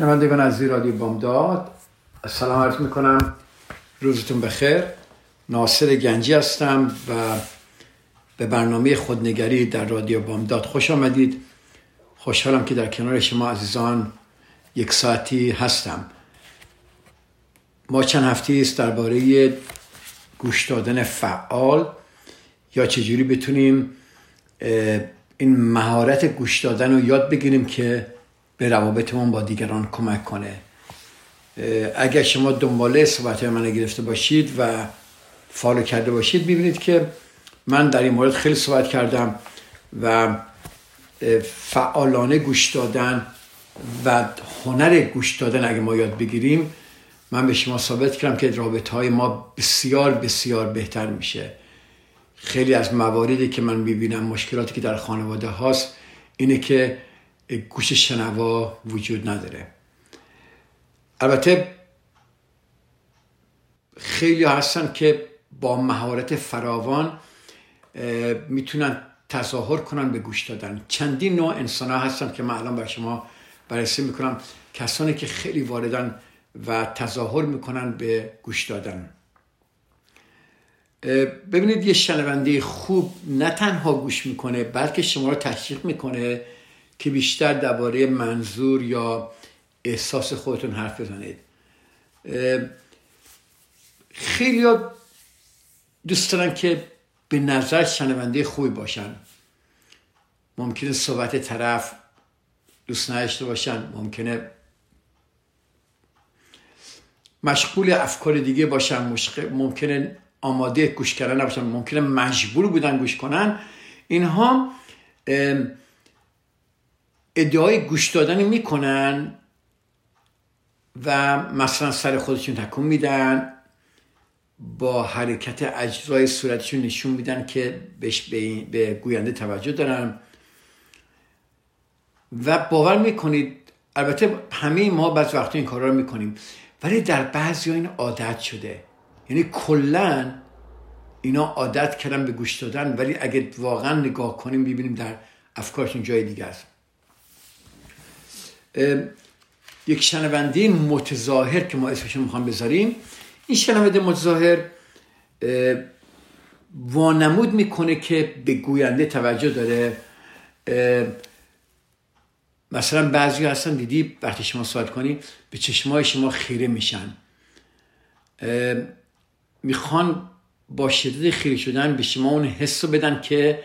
شنوندگان از رادیو بامداد سلام عرض می‌کنم. روزتون بخیر. ناصر گنجی هستم و به برنامه خودنگری در رادیو بامداد خوش آمدید. خوشحالم که در کنار شما عزیزان یک ساعتی هستم. ما چند هفته است درباره گوش دادن فعال یا چجوری بتونیم این مهارت گوش دادن رو یاد بگیریم که به روابطمون با دیگران کمک کنه. اگر شما دنباله صحبت من گرفته باشید و فالو کرده باشید ببینید که من در این مورد خیلی صحبت کردم و فعالانه گوش دادن و هنر گوش دادن اگه ما یاد بگیریم من به شما ثابت کردم که رابطه های ما بسیار بسیار بهتر میشه. خیلی از مواردی که من می‌بینم مشکلاتی که در خانواده هاست اینه که گوش شنوا وجود نداره. البته خیلی هستن که با مهارت فراوان می‌تونن تظاهر کنن به گوش دادن. چندین نوع انسان ها هستن که من الان بر شما بررسی می‌کنم. کسانی که خیلی واردن و تظاهر می‌کنن به گوش دادن. ببینید یه شنونده خوب نه تنها گوش می‌کنه بلکه شما رو تشویق می‌کنه که بیشتر درباره منظور یا احساس خودتون حرف بزنید. خیلی دوست دارن که به نظر شنونده خوبی باشن. ممکنه صحبت طرف دوست نداشته باشن ممکنه مشغول افکار دیگه باشن ممکنه آماده گوش کردن نباشن ممکنه مجبور بودن گوش کنن. اینها ادعای گوش دادن می‌کنن و مثلا سر خودشون تکون میدن با حرکت اجزای صورتشون نشون میدن که بهش به گوینده توجه دارن. و باور می‌کنید البته همه ما بعض وقتا این کارا رو می‌کنیم ولی در بعضی ها این عادت شده. یعنی کلا اینا عادت کردن به گوش دادن ولی اگه واقعا نگاه کنیم ببینیم در افکارشون جای دیگه است. یک شنونده متظاهر که ما اسمش می‌خوام بذاریم. این شنونده متظاهر وانمود می‌کنه که به گوینده توجه داره. مثلا بعضی هستن دیدی وقتی شما سوال کنی به چشمای شما خیره میشن. می‌خوان با شدت خیره شدن به شما اون حس رو بدن که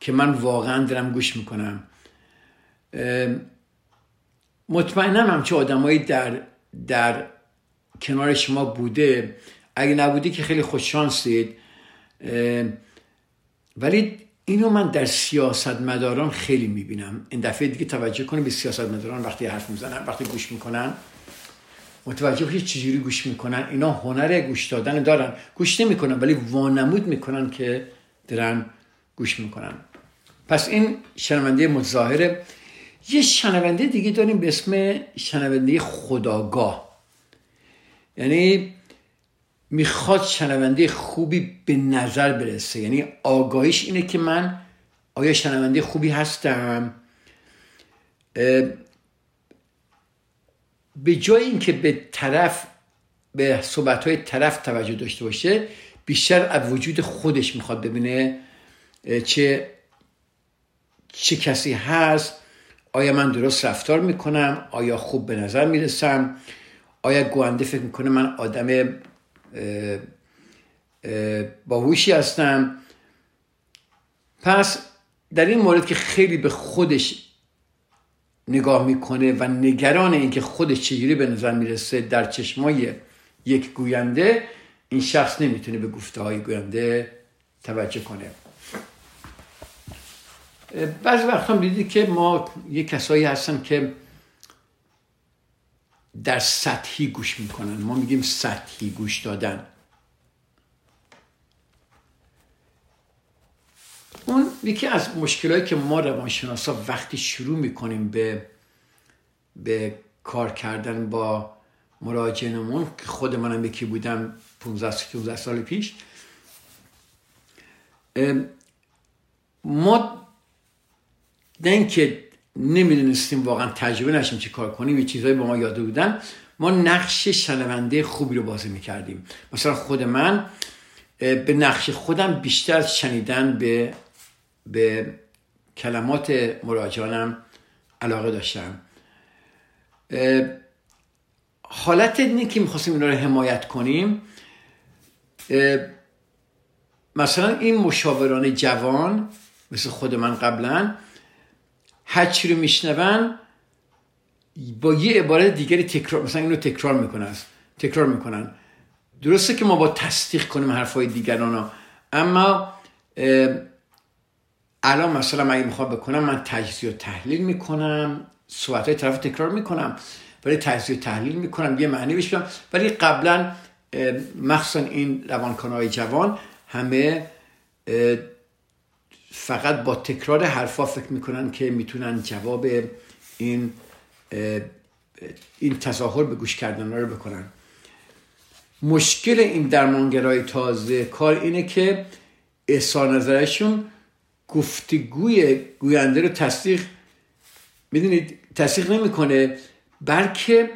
که من واقعا دارم گوش می‌کنم. مطمئنم همچه آدمایی در در کنار شما بوده. اگه نبودی که خیلی خوششانسید ولی اینو من در سیاست مداران خیلی می‌بینم. این دفعه دیگه توجه کنیم به سیاست مداران وقتی حرف می‌زنن وقتی گوش می‌کنن. متوجه باشید چجوری گوش می‌کنن. اینا هنر گوش دادن دارن. گوش نمی‌کنن ولی وانمود می‌کنن که دارن گوش می‌کنن. پس این شنونده متظاهره. یه شنونده دیگه داریم به اسم شنونده خداگاه. یعنی می‌خواد شنونده خوبی به نظر برسه. یعنی آگاهیش اینه که من آیا شنونده خوبی هستم؟ به جای اینکه به طرف به صحبت های طرف توجه داشته باشه بیشتر از وجود خودش می‌خواد ببینه چه چه کسی هست. آیا من درست رفتار می‌کنم؟ آیا خوب به نظر می‌رسم؟ آیا گوینده فکر می‌کنه من آدم باهوشی هستم؟ پس در این مورد که خیلی به خودش نگاه می‌کنه و نگران اینکه خودش چجوری به نظر می‌رسه در چشمای یک گوینده این شخص نمی‌تونه به گفته های گوینده توجه کنه. بعضی وقت هم دیدید که ما یه کسایی هستن که در سطحی گوش می‌کنن. ما میگیم سطحی گوش دادن. اون یکی از مشکلهایی که ما روانشناسا وقتی شروع می‌کنیم به به کار کردن با مراجعمون که خود منم یکی بودم 15 16 سال پیش ما نه اینکه نمی‌دونستیم واقعا تجربه نشیم چه کار کنیم یه چیزهایی با ما یاده بودن. ما نقش شنونده خوبی رو بازی می‌کردیم. مثلا خود من به نقش خودم بیشتر شنیدن به به کلمات مراجعانم علاقه داشتم. حالت اینه که می‌خواستیم اینا رو حمایت کنیم. مثلا این مشاوران جوان مثل خود من قبلا هر چی رو میشنون با یه عبارت دیگری تکرار مثلا اینو تکرار می‌کنن تکرار می‌کنن. درسته که ما با تصدیق کنیم حرفای دیگران ها اما الان مثلا اگه می‌خوام بکنم من تجزیه و تحلیل می‌کنم صحبت های طرف تکرار می‌کنم ولی تجزیه و تحلیل می‌کنم یه معنی بشم ولی قبلا مخصوصا این روانکانهای جوان همه فقط با تکرار حرفا فکر می‌کنن که می‌تونن جواب این این تظاهر به گوش کردن رو بکنن. مشکل این درمانگرای تازه کار اینه که احسان نظرشون گفتگوی گوینده رو تصدیق می‌دونید تصدیق نمی‌کنه بلکه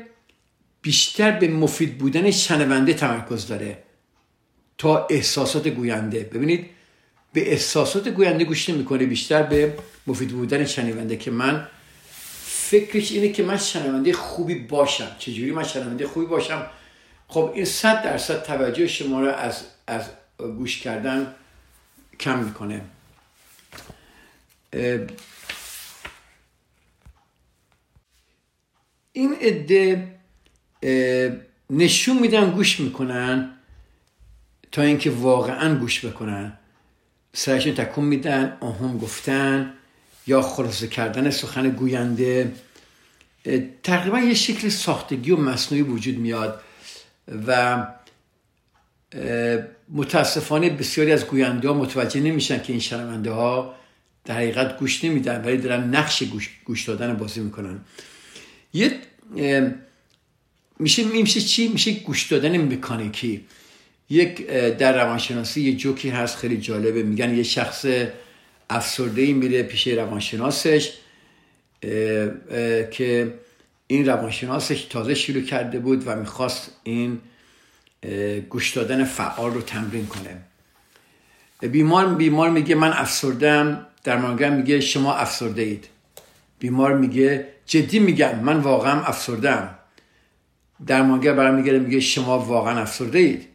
بیشتر به مفید بودن شنونده تمرکز داره تا احساسات گوینده. ببینید به احساسات گوینده گوش نمی‌کنه بیشتر به مفید بودن شنونده که من فکرش اینه که من شنونده خوبی باشم. چجوری من شنونده خوبی باشم؟ خب این صد درصد توجه شما رو از, از گوش کردن کم می‌کنه. این عده نشون میدن گوش می‌کنن تا اینکه واقعا گوش بکنن. سرشون تکون میدن آهم گفتن یا خلاصه کردن سخن گوینده. تقریبا یه شکل ساختگی و مصنوعی وجود میاد و متاسفانه بسیاری از گوینده ها متوجه نمیشن که این شنونده ها در حقیقت گوش نمیدن ولی دارن نقش گوش, گوش دادن بازی می‌کنن. یه میشه میشه چی؟ میشه گوش دادن مکانیکی. یک در روانشناسی یه جوکی هست خیلی جالبه. میگن یه شخص افسرده میره پیش روانشناسش که این روانشناسش تازه شروع کرده بود و می‌خواست این گوش دادن فعال رو تمرین کنه. بیمار بیمار میگه من افسردم درمانگر میگه شما افسرده اید بیمار میگه جدی میگم من واقعا افسردم درمانگر برام میگه میگه شما واقعا افسرده اید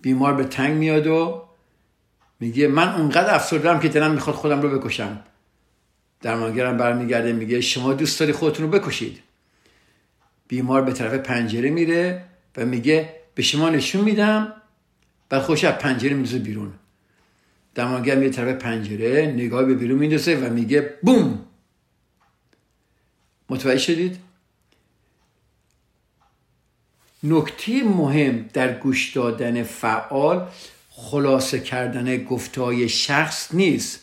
بیمار به تنگ میاد و میگه من اونقدر افسردم که دلم می‌خواد خودم رو بکشم. درمانگرم برمیگرده میگه شما دوست داری خودتون رو بکشید. بیمار به طرف پنجره میره و میگه به شما نشون میدم. بعد خوش از پنجره میزه بیرون. درمانگر میره طرف پنجره نگاه به بیرون میندازه و میگه بوم! متوجه شدید؟ نکته مهم در گوش دادن فعال خلاصه کردن گفتهای شخص نیست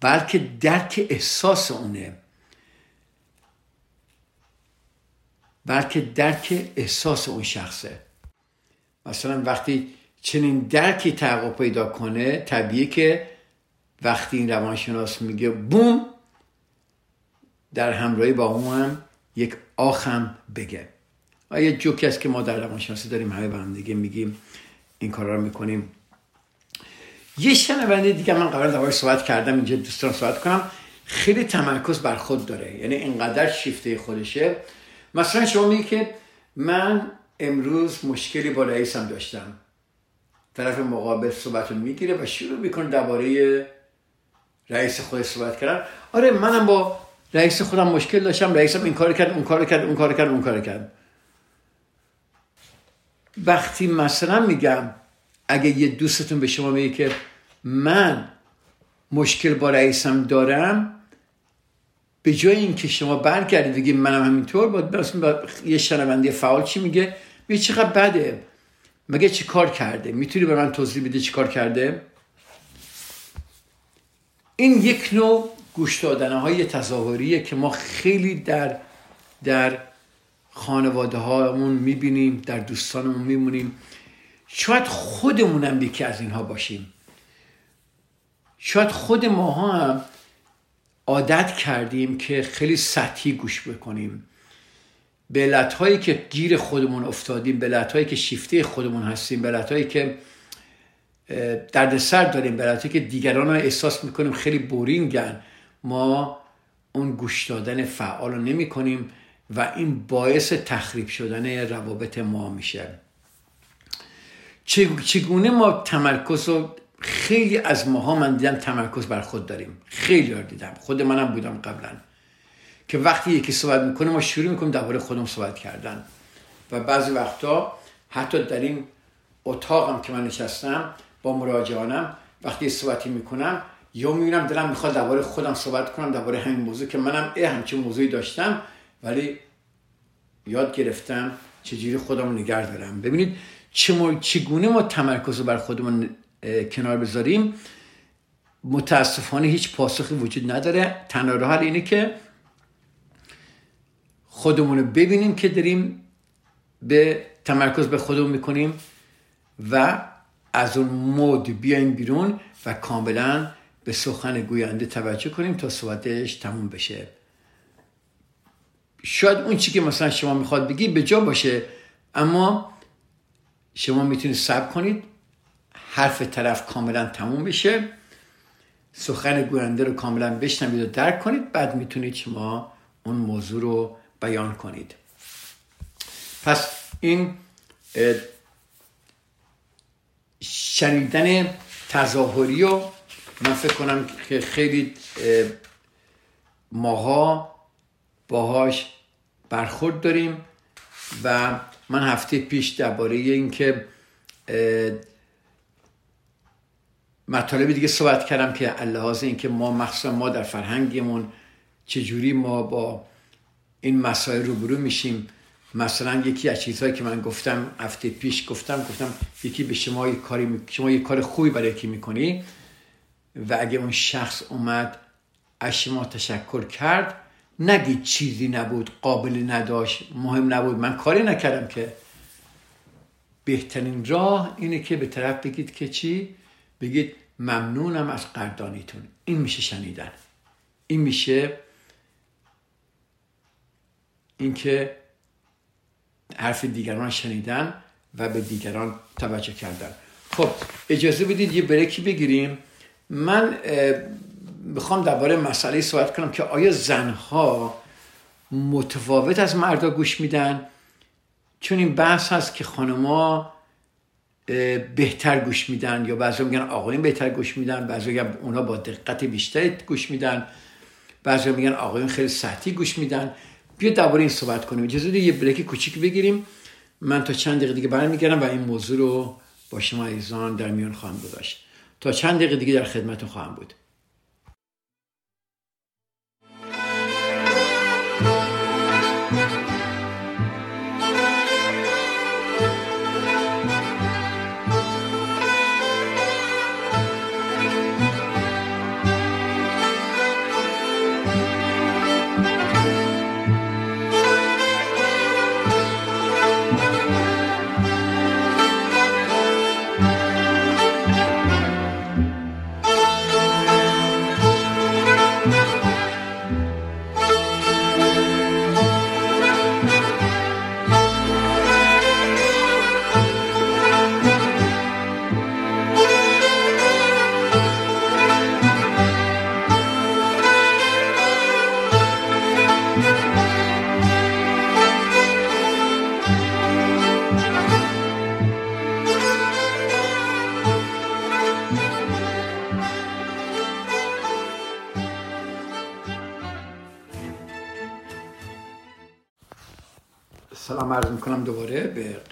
بلکه درک احساس اونه. بلکه درک احساس اون شخصه. مثلا وقتی چنین درکی تحقق پیدا کنه طبیعی که وقتی این روانشناس میگه بوم در همراهی با اون هم یک آخم بگه. یه جوکی است که ما در روانشناسی داریم همه با هم دیگه میگیم این کارا رو می‌کنیم. یه شنونده دیگه من قبلا دوباره صحبت کردم اینجا دوستان صحبت کنم. خیلی تمرکز بر خود داره یعنی اینقدر شیفته خودشه. مثلا شما میگی که من امروز مشکلی با رئیسم داشتم. طرف مقابل صحبت می‌گیره و شروع می‌کنه درباره رئیس خودش صحبت کردن. آره منم با رئیس خودم مشکل داشتم رئیسم این کار کرد اون کار کرد اون کار کرد اون کار کرد. وقتی مثلا میگم اگه یه دوستتون به شما میگه که من مشکل با رئیسم دارم به جای اینکه شما برگردید بگید منم همینطور با یه شنونده فعال چی میگه؟ میگه چقدر بده؟ مگه چی کار کرده؟ می‌تونی به من توضیح بده چی کار کرده؟ این یک نوع گوش دادن های تظاهریه که ما خیلی در در خانواده هامون می‌بینیم در دوستانمون میمونیم. شاید خودمونم یکی از اینها باشیم. شاید خود ماها هم عادت کردیم که خیلی سطحی گوش بکنیم. به هایی که گیر خودمون افتادیم به هایی که شیفته خودمون هستیم به هایی که دردسر داریم به علت که دیگران رو احساس می‌کنیم خیلی بورینگن ما اون گوش دادن فعال رو نمی کنیم و این باعث تخریب شدن روابط ما میشه. چگونه ما تمرکز رو خیلی از ماها من دیدم تمرکز بر خود داریم. خیلی ها دیدم. خود منم بودم قبلا. که وقتی یکی صحبت می‌کنه ما شروع می‌کنیم درباره خودم صحبت کردن. و بعضی وقتا حتی در این اتاقم که من نشستم با مراجعانم وقتی صحبتی می‌کنم یا می‌بینم دلم می‌خواد درباره خودم صحبت کنم درباره همین موضوع که منم اه همچین موضوعی داشتم ولی یاد گرفتم چجوری خودم نگر دارم. ببینید چگونه ما تمرکز بر خودمون کنار بذاریم. متاسفانه هیچ پاسخی وجود نداره. تنها راه اینه که خودمون رو ببینیم که داریم به تمرکز به خودمون می‌کنیم و از اون مود بیایم بیرون و کاملا به سخن گوینده توجه کنیم تا صحبتش تموم بشه. شاید اون چی که مثلا شما می‌خواد بگی به جا باشه اما شما می‌تونید سب کنید حرف طرف کاملا تموم بشه سخن گوینده رو کاملا بشنوید و درک کنید بعد می‌تونید شما اون موضوع رو بیان کنید. پس این شنیدن تظاهری و من فکر کنم که خیلی ماها باهاش برخورد داریم و من هفته پیش درباره اینکه مطالبی دیگه صحبت کردم که لحاظ اینکه ما مخصوصا ما در فرهنگمون چجوری ما با این مسائل روبرو میشیم مثلا یکی از چیزهایی که من گفتم هفته پیش گفتم گفتم یکی به شما یک کاری شما یک کار خوبی برای یکی می‌کنی؟ و اگه اون شخص اومد از شما تشکر کرد نگید چیزی نبود قابل نداشت. مهم نبود. من کاری نکردم که بهترین راه اینه که به طرف بگید که چی؟ بگید ممنونم از قدردانیتون. این میشه شنیدن. این میشه اینکه حرف دیگران شنیدن و به دیگران توجه کردن. خب اجازه بدید یه بریکی بگیریم. من می‌خوام درباره مسئله صحبت کنم که آیا زنها متفاوت از مردا گوش میدن؟ چون این بحث هست که خانما بهتر گوش میدن یا بعضی میگن آقایون بهتر گوش میدن بعضی میگن اونا با دقت بیشتری گوش میدن بعضی میگن آقایون خیلی سطحی گوش میدن. بیا درباره این صحبت کنیم. اجازه یه بریک کوچیک بگیریم. من تا چند دقیقه دیگه برمیگردم و این موضوع رو با شما ایزان در میان خواهم گذاشت. تا چند دقیقه دیگه در خدمت خواهم بود.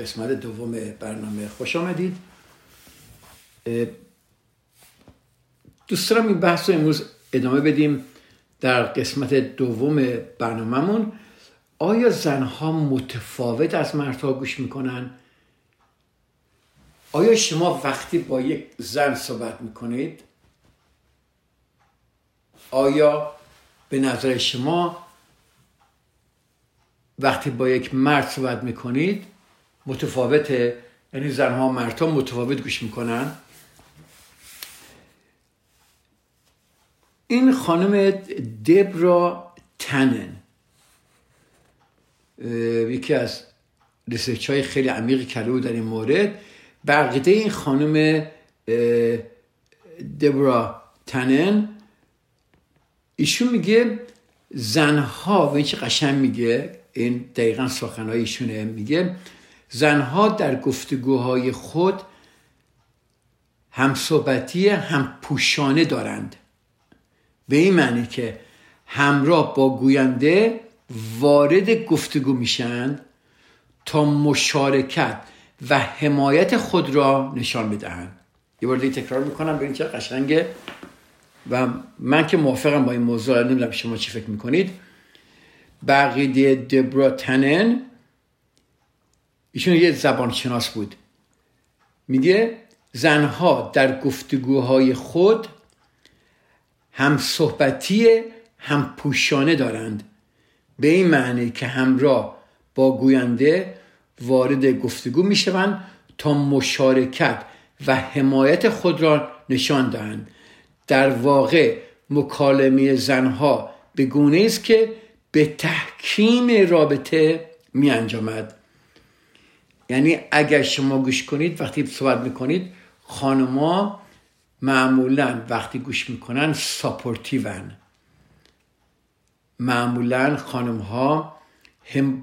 قسمت دوم برنامه خوش آمدید دوست دارم این بحث رو امروز ادامه بدیم در قسمت دوم برنامهمون آیا زنها متفاوت از مردها گوش می‌کنن؟ آیا شما وقتی با یک زن صحبت می‌کنید آیا به نظر شما وقتی با یک مرد صحبت می‌کنید متفاوته. یعنی زنها مردها متفاوت گوش می‌کنن. این خانم دبرا تنن. یکی از ریسرچ های خیلی عمیقی کرده در این مورد. بقیده این خانم دبرا تنن ایشون میگه زنها و این چه قشن میگه این دقیقا سخنهای ایشونه میگه زنها در گفتگوهای خود هم صحبتی هم پوشانه دارند. به این معنی که همراه با گوینده وارد گفتگو میشن تا مشارکت و حمایت خود را نشان بدهند. یه بار تکرار می‌کنم ببین چه قشنگه. و من که موافقم با این موضوع نمی‌دونم شما چی فکر می‌کنید. بقیده دبرا تنن. ایشون یه زبان شناس بود. میگه زنها در گفتگوهای خود هم صحبتی هم پوشانه دارند. به این معنی که همراه با گوینده وارد گفتگو می‌شوند تا مشارکت و حمایت خود را نشان دهند. در واقع مکالمه زنها به گونه است که به تحکیم رابطه می انجامد یعنی اگر شما گوش کنید وقتی صحبت می‌کنید خانما معمولا وقتی گوش می‌کنن ساپورتیون معمولا خانم ها هم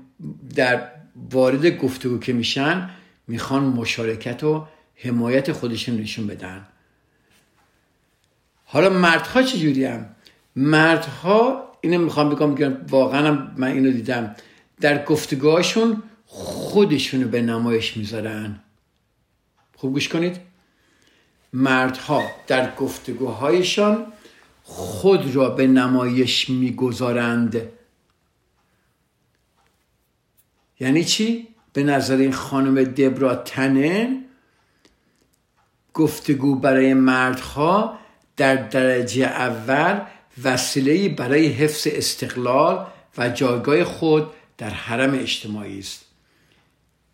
در وارد گفتگو که میشن می‌خوان مشارکت و حمایت خودشون نشون بدن. حالا مردها چجوری هم؟ مردها اینو می‌خوام بگم واقعا من اینو دیدم. در گفتگوهاشون خودشونو به نمایش می‌ذارن. خوب گوش کنید. مردها در گفتگوهایشان خود را به نمایش می‌گذارند. یعنی چی؟ به نظر این خانم دبرا تنه گفتگو برای مردها در درجه اول وسیله برای حفظ استقلال و جایگاه خود در حرم اجتماعی است.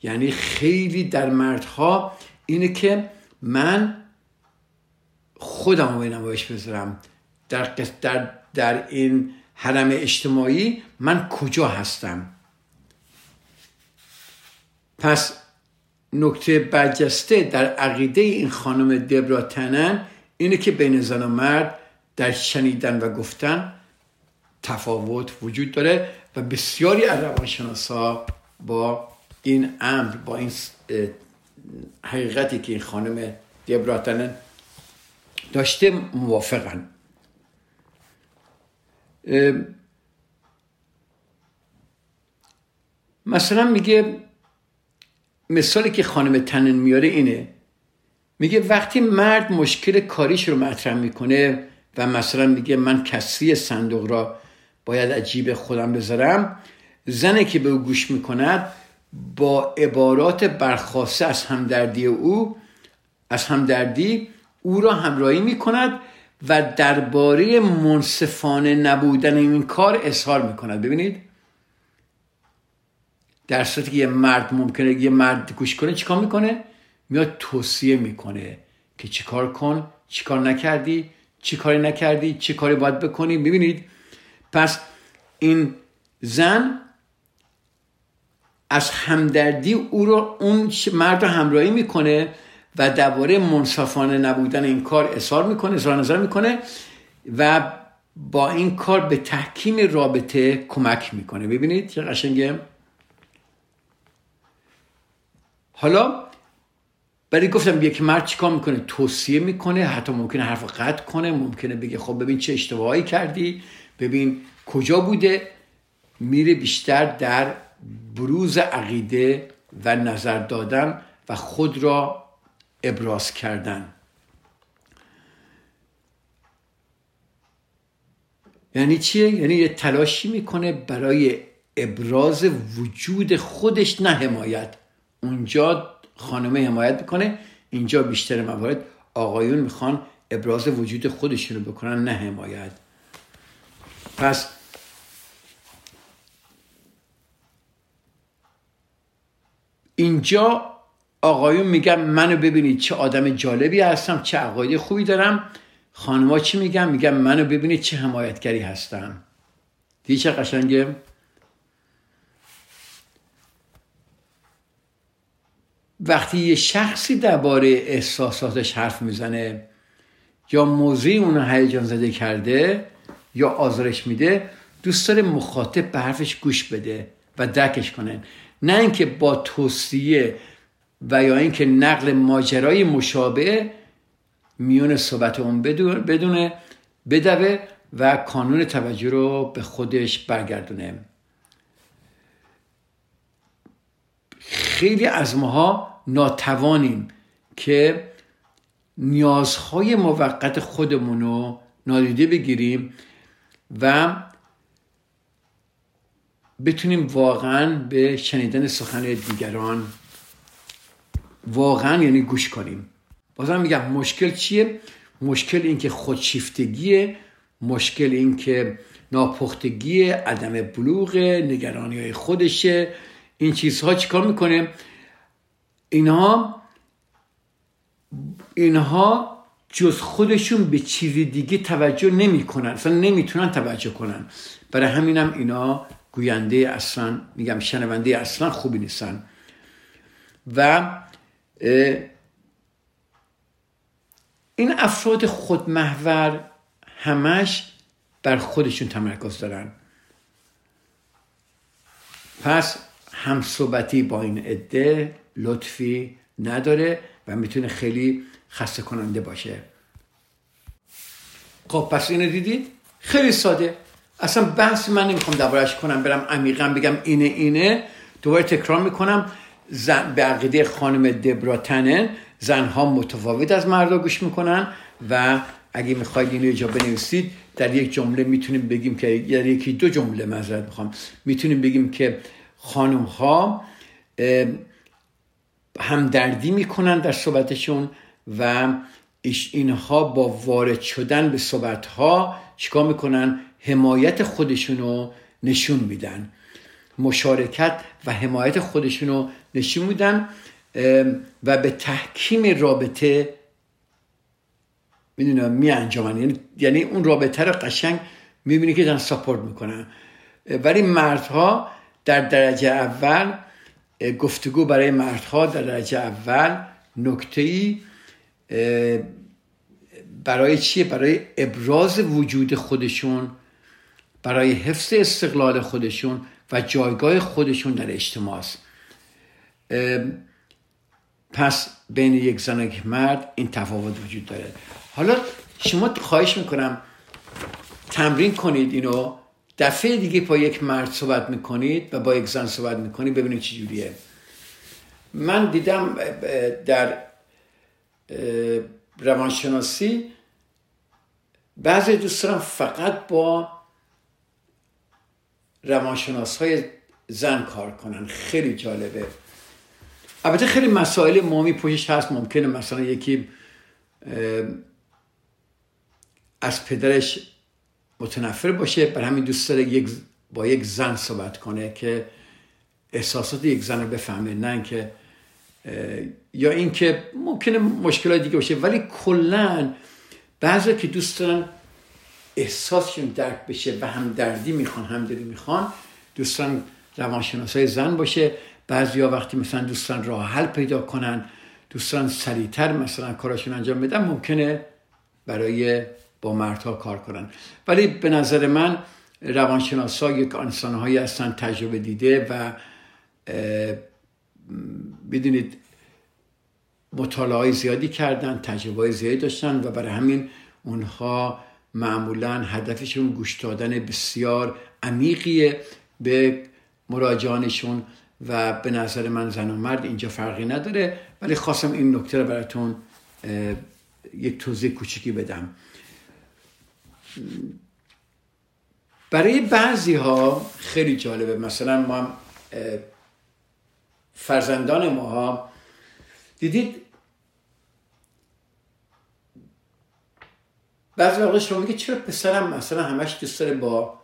یعنی خیلی در مردها اینه که من خودم رو به نمایش بذارم. در, در, در این حرم اجتماعی من کجا هستم؟ پس نکته برجسته در عقیده این خانم دبرا تنن اینه که بین زن و مرد در شنیدن و گفتن تفاوت وجود داره و بسیاری از روانشناسا با این امر با این حقیقتی که این خانم دیبراتن داشته موافقن. مثلا میگه مثالی که خانم تنن میاره اینه میگه وقتی مرد مشکل کاریش رو مطرح می‌کنه و مثلا میگه من کسری صندوق را باید عجیب خودم بذارم زنی که به او گوش می‌کند با عبارات برخواسته از همدردی او از همدردی او را همراهی می‌کند و درباره منصفانه نبودن این کار اظهار می‌کند. ببینید. در صورتی که یه مرد ممکنه یه مرد گوش کنه چیکار می‌کنه؟ میاد توصیه می‌کنه که چیکار کن چیکار نکردی چی کاری نکردی چی کاری باید بکنی. ببینید. پس این زن از همدردی او رو اون مرد رو همراهی می‌کنه و درباره منصفانه نبودن این کار اظهار می‌کنه اظهار نظر می‌کنه و با این کار به تحکیم رابطه کمک می‌کنه. ببینید چه قشنگه. حالا برای گفتم یک مرد چیکار می‌کنه؟ توصیه می‌کنه حتی ممکنه حرف قطع کنه ممکنه بگه خب ببین چه اشتباهی کردی ببین کجا بوده؟ میره بیشتر در بروز عقیده و نظر دادن و خود را ابراز کردن. یعنی چیه؟ یعنی یه تلاشی می‌کنه برای ابراز وجود خودش نه حمایت. اونجا خانمه حمایت می‌کنه اینجا بیشتر موارد آقایون می‌خوان ابراز وجود خودشون رو بکنن نه حمایت. پس اینجا آقایون میگن منو ببینید چه آدم جالبی هستم چه عقاید خوبی دارم. خانمها چی میگن؟ میگن منو ببینید چه حمایتگری هستم. دیگه چه قشنگه؟ وقتی یه شخصی درباره احساساتش حرف می‌زنه یا موضوعی اونو هیجان زده کرده یا آزارش میده دوست داره مخاطب به حرفش گوش بده و درکش کنه. نه اینکه با توصیه و یا اینکه نقل ماجرای مشابه میون صحبت اون بدونه بدوه و کانون توجه رو به خودش برگردونه. خیلی از ماها ناتوانیم که نیازهای موقت خودمون رو نادیده بگیریم و بتونیم واقعا به شنیدن سخن دیگران واقعا یعنی گوش کنیم. بازم میگم مشکل چیه؟ مشکل این که خودشیفتگیه مشکل این که ناپختگی عدم بلوغ نگرانی های خودشه. این چیزها چیکار می‌کنه؟ اینها اینها جز خودشون به چیز دیگه توجه نمی‌کنن اصلا نمی‌تونن توجه کنن. برای همینم اینا گوینده اصلا میگم شنونده اصلا خوبی نیستن. و این افراد خودمحور همش بر خودشون تمرکز دارن. پس همصحبتی با این عده لطفی نداره و می‌تونه خیلی خسته کننده باشه. خب پس اینو دیدید؟ خیلی ساده. اصلا بحث من نمی‌خوام دربارش کنم برم عمیقا بگم اینه اینه. دوباره تکرار می‌کنم زن به عقیده خانم دبراتنن زنها متفاوت از مردا گوش می‌کنن و اگه می‌خواید اینو اینجا بنویسید در یک جمله می‌تونیم بگیم که در یکی دو جمله معذرت می‌خوام. می‌تونیم بگیم که خانم ها همدردی می‌کنن در صحبتشون و اینها با وارد شدن به صحبت ها چیکار می‌کنن؟ حمایت خودشونو نشون میدن. مشارکت و حمایت خودشونو نشون میدن و به تحکیم رابطه می‌دونم می یعنی،, یعنی اون رابطه رو قشنگ می‌بینی که دارن ساپورت می‌کنن. ولی مردها در درجه اول گفتگو برای مردها در درجه اول نکته ای برای چیه؟ برای ابراز وجود خودشون برای حفظ استقلال خودشون و جایگاه خودشون در اجتماع است. پس بین یک زن و یک مرد این تفاوت وجود داره. حالا شما خواهش می‌کنم تمرین کنید اینو. دفعه دیگه با یک مرد صحبت می‌کنید و با یک زن صحبت می‌کنید ببینید چی جوریه. من دیدم در روانشناسی بعضی دوستان فقط با روانشناس های زن کار کنن. خیلی جالبه. البته خیلی مسائل مهمی پشتش هست. ممکنه مثلا یکی از پدرش متنفر باشه بر همین دوست داره یک با یک زن صحبت کنه که احساسات یک زن رو بفهمه نه که یا اینکه ممکنه مشکلات دیگه باشه. ولی کلا بعضی که دوست دارن احساسشون درک بشه و هم دردی می‌خوان هم دلی می‌خوان دوستان روانشناسای زن باشه. بعضیا وقتی مثلا دوستان راه حل پیدا کنن دوستان سریعتر مثلا کاراشون انجام بدن ممکنه برای با مردها کار کنن. ولی به نظر من روانشناسا یک انسانهایی هستن تجربه دیده و بدونید مطالعه زیادی کردن تجربه زیادی داشتن و برای همین اونها معمولا هدفشون گوش دادن بسیار عمیقیه به مراجعانشون و به نظر من زن و مرد اینجا فرقی نداره. ولی خواستم این نکته رو براتون یک توضیح کوچیکی بدم. برای بعضی ها خیلی جالبه. مثلا ما فرزندان ما ها دیدید بعضی وقت شما میگه چرا پسرم مثلا همش دوست داره با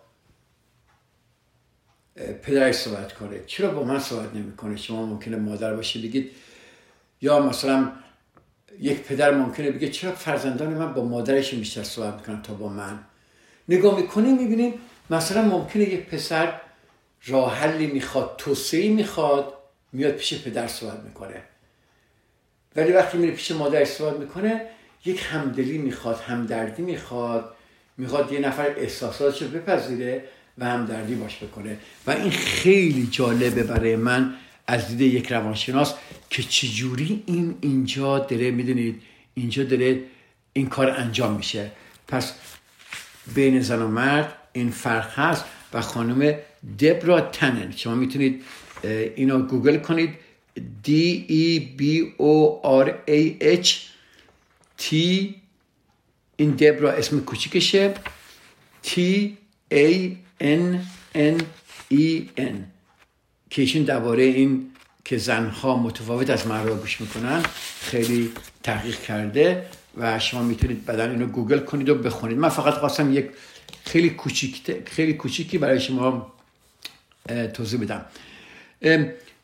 پدرش صحبت کنه؟ چرا با من صحبت نمی‌کنه؟ شما ممکنه مادر باشه بگید یا مثلا یک پدر ممکنه بگه چرا فرزندان من با مادرش بیشتر صحبت می‌کنن تا با من؟ نگاه می‌کنیم می‌بینیم مثلا ممکنه یک پسر راه حلی می‌خواد توسعه می‌خواد میاد پیش پدر صحبت می‌کنه. ولی وقتی میره پیش مادرش صحبت می‌کنه یک همدلی می‌خواد همدردی می‌خواد می‌خواد یه نفر احساساتش رو بپذیره و همدردی باش بکنه. و این خیلی جالبه برای من از دید یک روانشناس که چجوری این اینجا داره می‌دونید اینجا داره این کار انجام میشه. پس بین زن و مرد این فرق هست و خانم دبرا تنن. شما می‌تونید اینو گوگل کنید. D E B O R A H T این دبرا اسم کوچیکشه T A N N E N. که ایشون درباره این که زنها متفاوت از مرد گوش می‌کنن خیلی تحقیق کرده و شما می‌تونید بدن اینو گوگل کنید و بخونید. من فقط خواستم یک خیلی کوچیک خیلی کوچیکی برای شما توضیح بدم.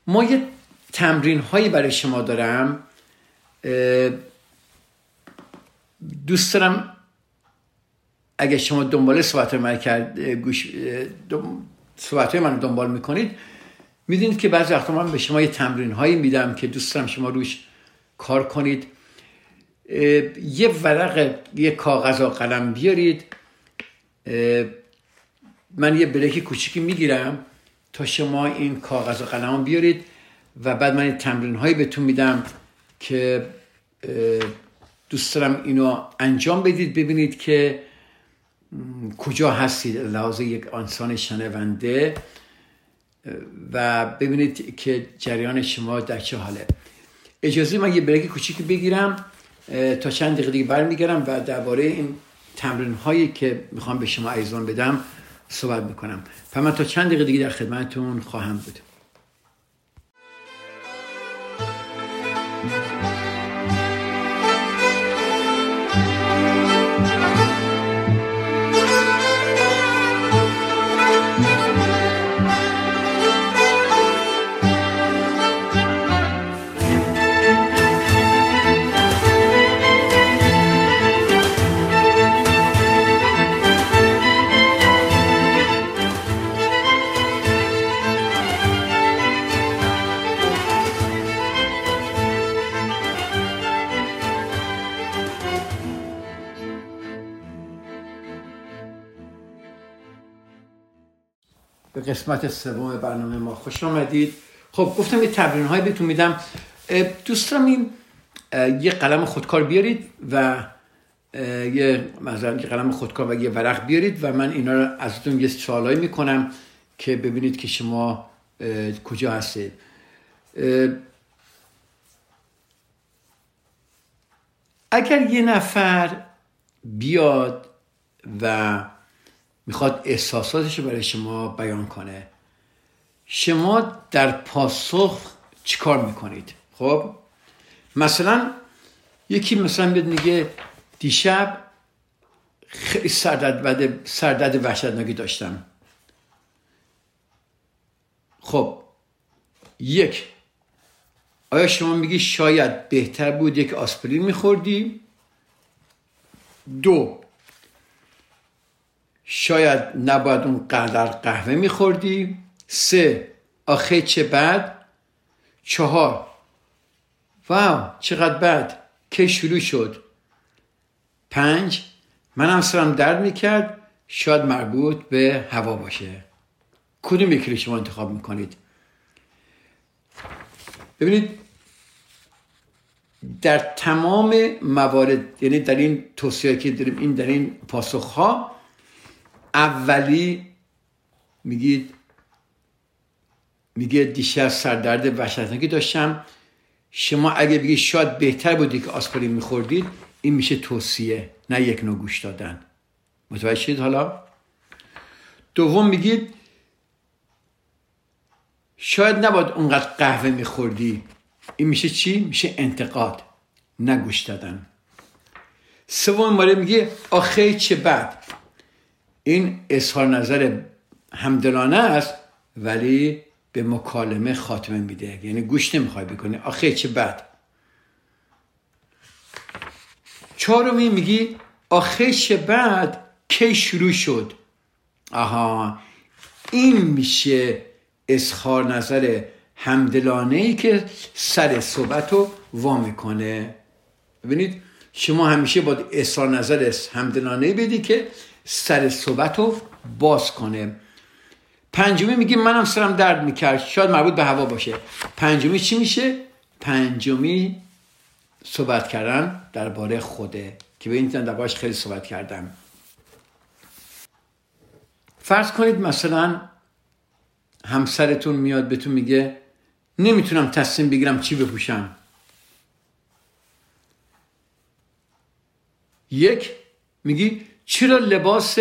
ما یه تمرین هایی برای شما دارم. دوست دارم اگه شما دنبال صحبت من کرد گوش صحبت من دنبال می‌کنید می‌دونید که بعضی وقتا من به شما یه تمرین هایی میدم که دوست دارم شما روش کار کنید. یه ورق یه کاغذ و قلم بیارید. من یه بریک کوچیکی می‌گیرم تا شما این کاغذ و قلم بیارید و بعد من تمرین هایی بهتون میدم که دوست دارم اینو انجام بدید ببینید که کجا هستید لحاظ یک انسان شنونده و ببینید که جریان شما در چه حاله. اجازه من یه بریک کوچیکی بگیرم تا چند دقیقه دیگه برمیگردم و درباره این تمرین هایی که می‌خوام به شما ایزان بدم صحبت می‌کنم. و من تا چند دقیقه دیگه در خدمتتون خواهم بود. به قسمت سوم برنامه ما خوش آمدید. خب گفتم یه تمرین های بهتون میدم. دوست دارم این یه قلم خودکار بیارید و یه مثلا یه قلم خودکار و یه ورق بیارید و من اینا رو ازتون یه سوالایی می‌کنم که ببینید که شما کجا هستید. اگر یه نفر بیاد و می‌خواد احساساتش رو برای شما بیان کنه. شما در پاسخ چیکار می‌کنید؟ خب؟ مثلا یکی مثلا بیاد میگه دیشب خیلی سردرد سردرد وحشتناکی داشتم. خب یک آیا شما میگی شاید بهتر بود یک آسپرین میخوردی؟ دو شاید نباید اون قدر قهوه میخوردی. سه آخه چه بد؟ چهار واو چقدر بد که شروع شد؟ پنج منم سرم درد می‌کرد. شاید مربوط به هوا باشه. کدوم یکی شما انتخاب می‌کنید؟ ببینید در تمام موارد یعنی در این توصیه که داریم این در این پاسخ ها اولی میگید میگه دیشب سردرد وحشتناکی داشتم. شما اگه بگی شاید بهتر بودی که آسپرین میخوردید این میشه توصیه نه یک نوع گوش دادن. متوجه شدید حالا؟ دوم میگید شاید نباید اونقدر قهوه میخوردی. این میشه چی؟ میشه انتقاد نه گوش دادن. سوم ماره میگه آخه چه بد؟ این اظهار نظر همدلانه است ولی به مکالمه خاتمه میده. یعنی گوش نمی‌خوای بکنی. آخه چه بد. چهارمی میگی آخه چه بد کی شروع شد. آها این میشه اظهار نظر همدلانه ای که سر صحبت رو وا می‌کنه. ببینید شما همیشه با اظهار نظر همدلانه بدی که سر صحبت رو باز کنه. پنجمی میگه منم سرم درد می‌کرد. شاید مربوط به هوا باشه. پنجمی چی میشه؟ پنجمی صحبت کردن درباره خوده. که به این دربارش خیلی صحبت کردم. فرض کنید مثلا همسرتون میاد بهتون میگه نمی‌تونم تصمیم بگیرم چی بپوشم. یک میگی چرا لباس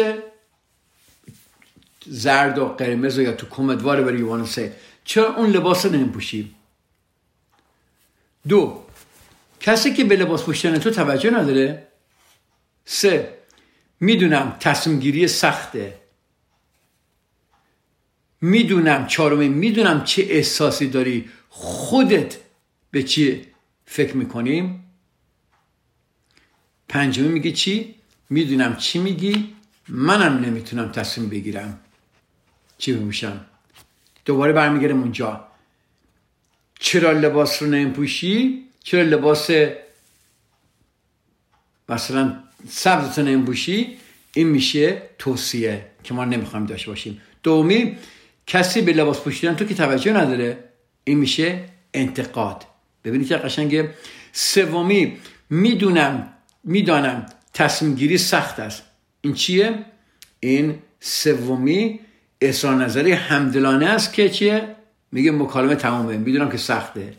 زرد و قرمز یا تو کمدوار بری یوانو سه چرا اون لباس رو نمیپوشی؟ دو کسی که به لباس پوشیدن تو توجه نداره؟ سه می‌دونم تصمیم گیری سخته. می‌دونم چهارمی می‌دونم چه احساسی داری خودت به چی فکر می‌کنیم پنجمی میگه چی؟ می‌دونم چی میگی؟ منم نمی‌تونم تصمیم بگیرم. چی بپوشم دوباره برمیگردم اونجا. چرا لباس رو نمیپوشی؟ چرا لباس مثلا سبز رو نمیپوشی؟ این میشه توصیه که ما نمی‌خوایم داشته باشیم. دومی کسی به لباس پوشیدن تو که توجه نداره. این میشه انتقاد. ببینید که قشنگه. سومی می‌دونم می‌دانم تصمیم گیری سخت است. این چیه؟ این سومی اظهار نظری همدلانه است که چیه؟ میگه مکالمه تمامه می‌دونم که سخته.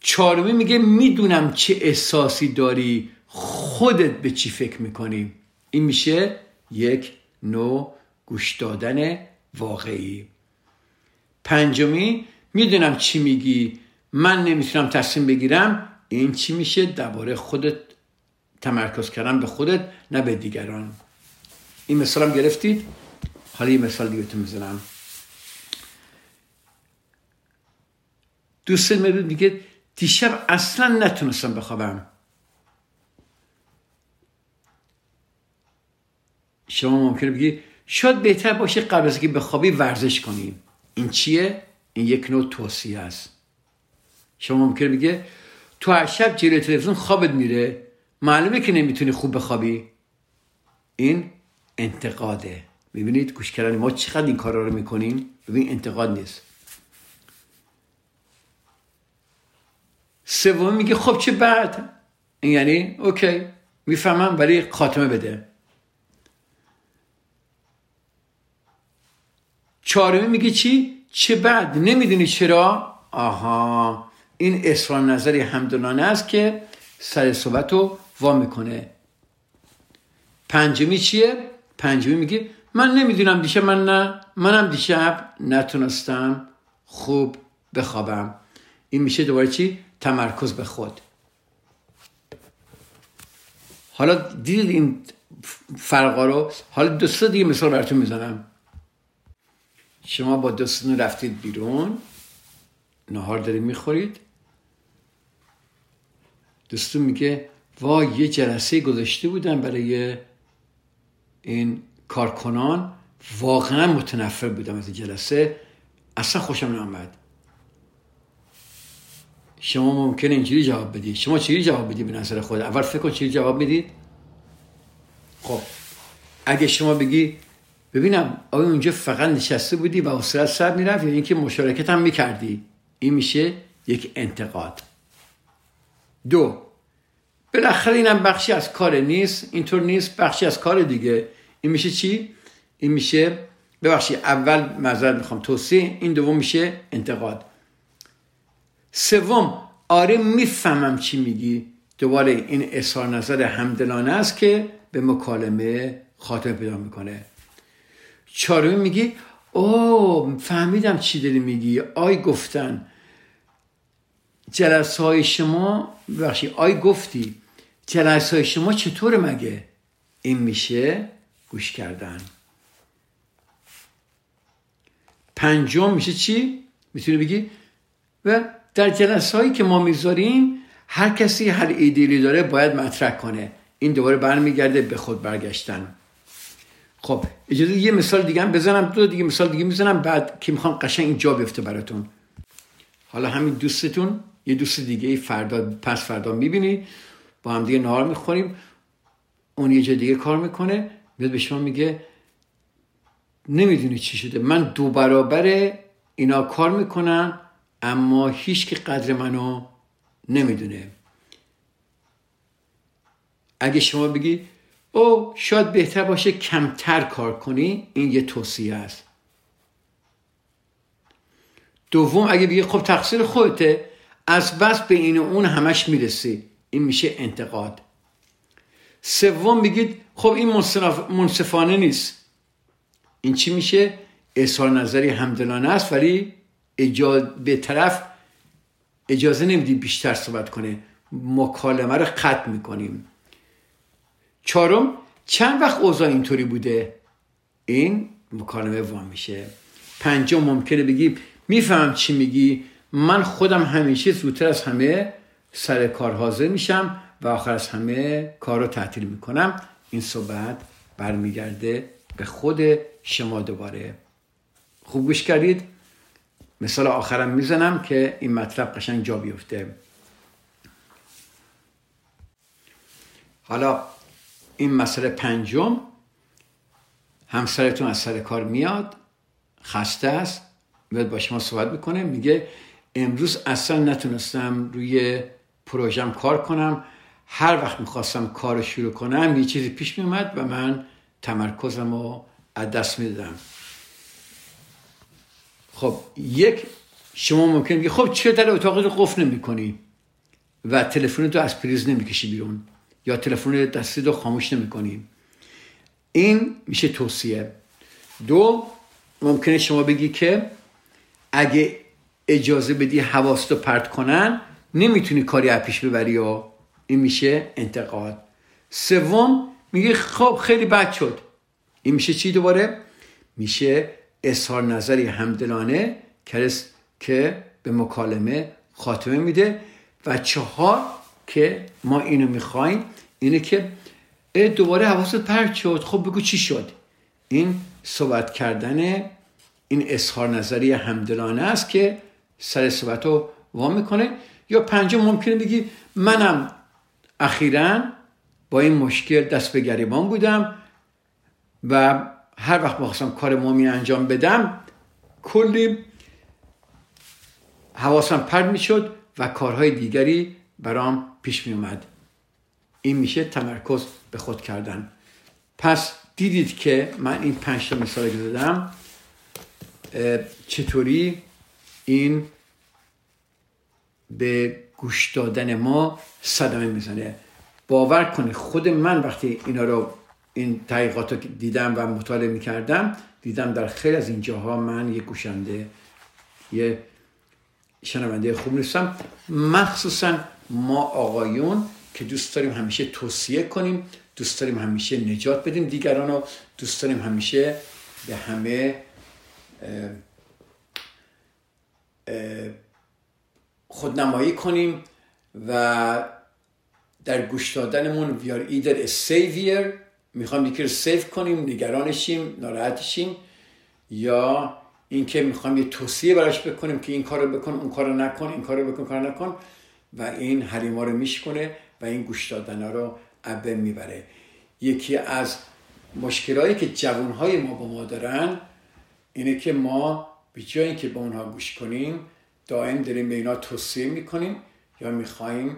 چهارمی میگه می‌دونم چه احساسی داری خودت به چی فکر می‌کنی. این میشه یک نوع گوش دادن واقعی. پنجمی می‌دونم چی میگی من نمی‌تونم تصمیم بگیرم. این چی میشه؟ درباره خودت تمرکز کردن به خودت نه به دیگران. این مثالم گرفتید؟ حالا یه مثال دیگه تو می‌زنم. دوست میدون میگه دیشب اصلا نتونستم بخوابم. شما ممکنه بگی شاید بهتر باشه قبل از که بخوابی ورزش کنیم این چیه؟ این یک نوع توصیه است. شما ممکنه بگه تو هر شب جلوی تلویزیون خوابت میره. معلومه که نمی‌تونی خوب بخوابی. این انتقاده. ببینید گوش کردن ما چقدر این کارا رو می‌کنیم؟ ببین انتقاد نیست. سوم میگه خب چه بعد این یعنی اوکی می‌فهمم ولی خاتمه بده. چهارمی میگه چی؟ چه بعد نمی‌دونی چرا؟ آها. این اصرار نظری همدلانه است که سر صحبت رو وا می‌کنه. پنجمی چیه؟ پنجمی میگه من نمی‌دونم دیشب من نه منم دیشب نتونستم خوب بخوابم. این میشه دوباره چی؟ تمرکز به خود. حالا دیدید این فرقا رو؟ حالا دوستا دیگه مثال براتون می‌زنم. شما با دوستون رفتید بیرون. نهار دارید می‌خورید. دوستون میگه وای یه جلسه گذاشته بودن برای این کارکنان. واقعا متنفر بودم از این جلسه. اصلا خوشم نامد شما ممکنه اینجوری جواب بدید. شما چجوری جواب بدید به نظر خود؟ اول فکر کن چجوری جواب می‌دید خب اگه شما بگی ببینم آیا اونجا فقط نشسته بودی و حوصلت سر می‌رفت یا اینکه مشارکت هم می‌کردی؟ این میشه یک انتقاد. دو بالاخره اینم بخشی از کار نیست اینطور نیست بخشی از کار دیگه. این میشه چی؟ این میشه ببخشید اول معذرت می‌خوام توصیه این دوم میشه انتقاد. سوم آره می‌فهمم چی میگی. دوباره این اظهار نظر همدلانه است که به مکالمه خاتمه پیدا می‌کنه. چهارمی میگی او فهمیدم چی داری میگی. آی گفتن. جلسه های شما بخشی آی گفتی. جلسه های شما چطور مگه؟ این میشه گوش کردن. پنجم میشه چی؟ می‌تونی بگی؟ و در جلسه هایی که ما می‌ذاریم هر کسی هر ایدیلی داره باید مطرح کنه. این دوباره برمیگرده به خود برگشتن. خب اجازه یه مثال دیگه هم بزنم دو دیگه مثال دیگه می‌زنم بعد که می‌خوام قشنگ اینجا بیفته براتون. حالا همین دوستتون یه دوست دیگه فردا پس فردا می‌بینی. با هم دیگه نهار می‌خوریم. اون یه جا دیگه کار می‌کنه. میاد به شما میگه نمی‌دونی چی شده. من دو برابر اینا کار می‌کنم اما هیچ که قدر منو نمی‌دونه. اگه شما بگی او شاید بهتر باشه کمتر کار کنی. این یه توصیه است. دوم اگه بگی خب تقصیر خودته. از بس به این و اون همش می‌رسی. این میشه انتقاد. سوم بگید خب این منصفانه نیست. این چی میشه؟ اظهار نظری همدلانه است ولی به طرف اجازه نمیدیم بیشتر صحبت کنه. مکالمه رو قطع می‌کنیم. چهارم چند وقت اوضاع اینطوری بوده؟ این مکالمه وام میشه. پنجم ممکنه بگی می‌فهمم چی میگی. من خودم همیشه زودتر از همه سر کار حاضر میشم و آخر از همه کار رو تعطیل می‌کنم. این صحبت برمیگرده به خود شما دوباره. خوب گوش کردید؟ مثال آخرم می‌زنم که این مطلب قشنگ جا بیفته. حالا این مسئله پنجم همسرتون از سر کار میاد خسته است میاد با شما صحبت می‌کنه میگه امروز اصلا نتونستم روی پروژم کار کنم. هر وقت می‌خواستم کار شروع کنم یه چیزی پیش میومد و من تمرکزم رو از دست می‌دادم. خب یک شما ممکن بگی خب چه در اتاق رو قفل نمی کنی و تلفن تو از پریز نمی‌کشی بیرون. یا تلفن دستی رو خاموش نمی کنی این میشه توصیه. دو ممکنه شما بگی که اگه اجازه بدی حواست رو پرت کنن نمی‌تونی کاری از پیش ببری و این میشه انتقاد. سوم میگه خب خیلی بد شد. این میشه چی دوباره؟ میشه اظهار نظری همدلانه که به مکالمه خاتمه میده و چهار که ما اینو می‌خوایم اینه که دوباره حواست پرت شد. خب بگو چی شد؟ این صحبت کردن این اظهار نظری همدلانه است که سر صحبت رو وا می‌کنه. یا پنجم ممکنه بگی منم اخیرا با این مشکل دست به گریبان بودم و هر وقت بخواستم کار مهمی انجام بدم کلی حواسم پرد می‌شد و کارهای دیگری برام پیش می اومد این میشه تمرکز به خود کردن. پس دیدید که من این پنج تا مثال دادم چطوری این به گوش دادن ما صدمه می‌زنه. باور کنید خود من وقتی اینا رو این تحقیقات رو دیدم و مطالعه می‌کردم دیدم در خیلی از این جاها من یه گوشنده یه شنونده خوب نیستم. مخصوصا ما آقایون که دوست داریم همیشه توصیه کنیم دوست داریم همیشه نجات بدیم دیگران رو دوست داریم همیشه به همه خودنمایی کنیم و در گوش دادنمون we are either a savior می‌خوام یکی رو سیف کنیم نگرانشیم ناراحتشیم یا اینکه می‌خوام یه توصیه براش بکنیم که این کارو بکن اون کارو نکن این کارو بکن کار نکن و این حریما رو میشکنه و این گوش دادن رو عبه می‌بره. یکی از مشکلهایی که جوانهای ما با ما دارن اینه که ما به جای اینکه به اونها گوش کنیم دائم داریم به اینا توصیه می‌کنیم یا می‌خوایم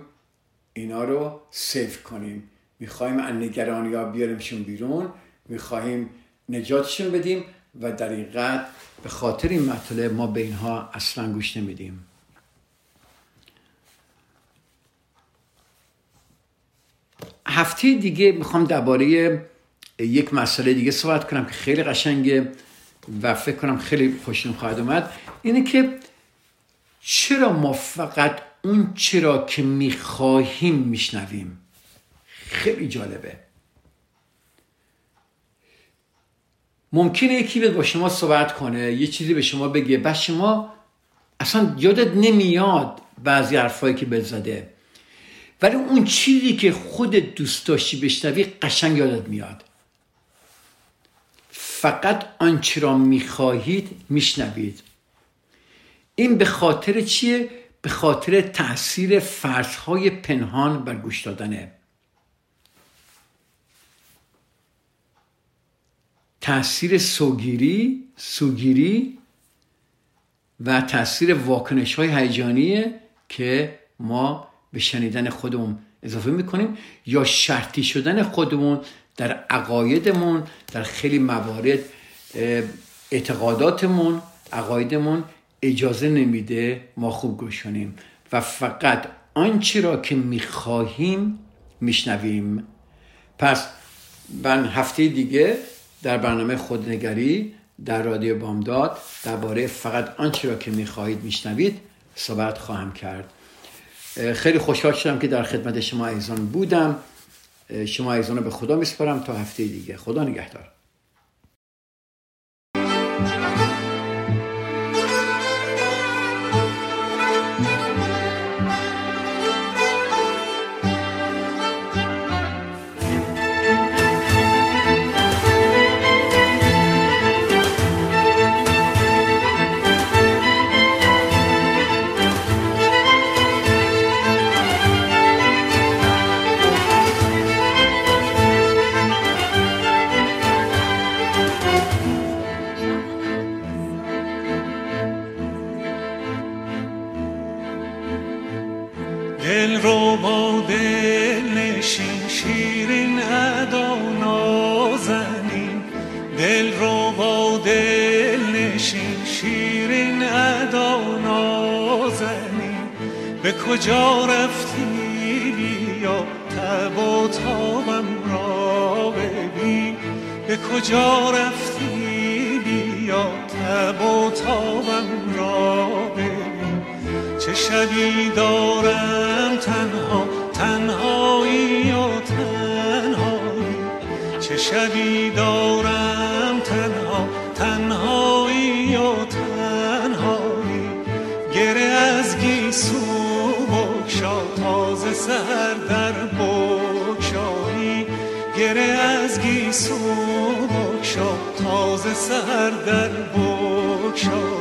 اینا رو سیف کنیم. می‌خوایم از نگرانی ها بیاریمشون بیرون می‌خواهیم نجاتشون بدیم و در این قد به خاطر این مطالب ما به اینها اصلا گوش نمیدیم. هفته دیگه می‌خوام درباره یک مسئله دیگه صحبت کنم که خیلی قشنگه و فکر کنم خیلی خوشون خواهد اومد. اینه که چرا ما فقط اون چرا که می‌خواهیم میشنویم؟ خیلی جالبه. ممکنه یکی با شما صحبت کنه یه چیزی به شما بگه بس شما اصلا یادت نمیاد بعضی حرفایی که بزده ولی اون چیزی که خودت دوست داشتی بشنوی قشنگ یادت میاد. فقط آنچه را می‌خواهید میشنوید. این به خاطر چیه؟ به خاطر تاثیر فرضهای پنهان بر گوش دادنه تاثیر سوگیری سوگیری و تاثیر واکنش های هیجانیه که ما به شنیدن خودمون اضافه می‌کنیم یا شرطی شدن خودمون در عقایدمون در خیلی موارد اعتقاداتمون عقایدمون اجازه نمیده ما خوب گوش کنیم. و فقط آنچه را که می‌خواهیم میشنویم. پس من هفته دیگه در برنامه خودنگری در رادیو بامداد درباره فقط آنچه را که می‌خواهید میشنوید صحبت خواهم کرد. خیلی خوشحال شدم که در خدمت شما ایزان بودم. شما ایزان رو به خدا میسپارم تا هفته دیگه. خدا نگهدار. کجا رفتی بیا تب و تابم را ببین. به کجا رفتی بیا تب و تابم را ببین. چه شبی دارم تنها تنهایی و تنهایی. چه شبی دارم سهر در بکشایی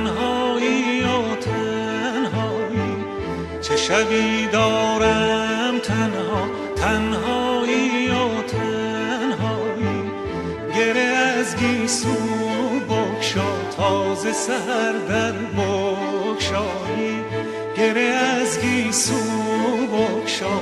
تنهایی و تنهایی؟ چه شبی دارم تنها؟ تنهایی و تنهایی؟ گره از گیسو بکشا تازه سهر در بکشایی گره از گیسو بکشا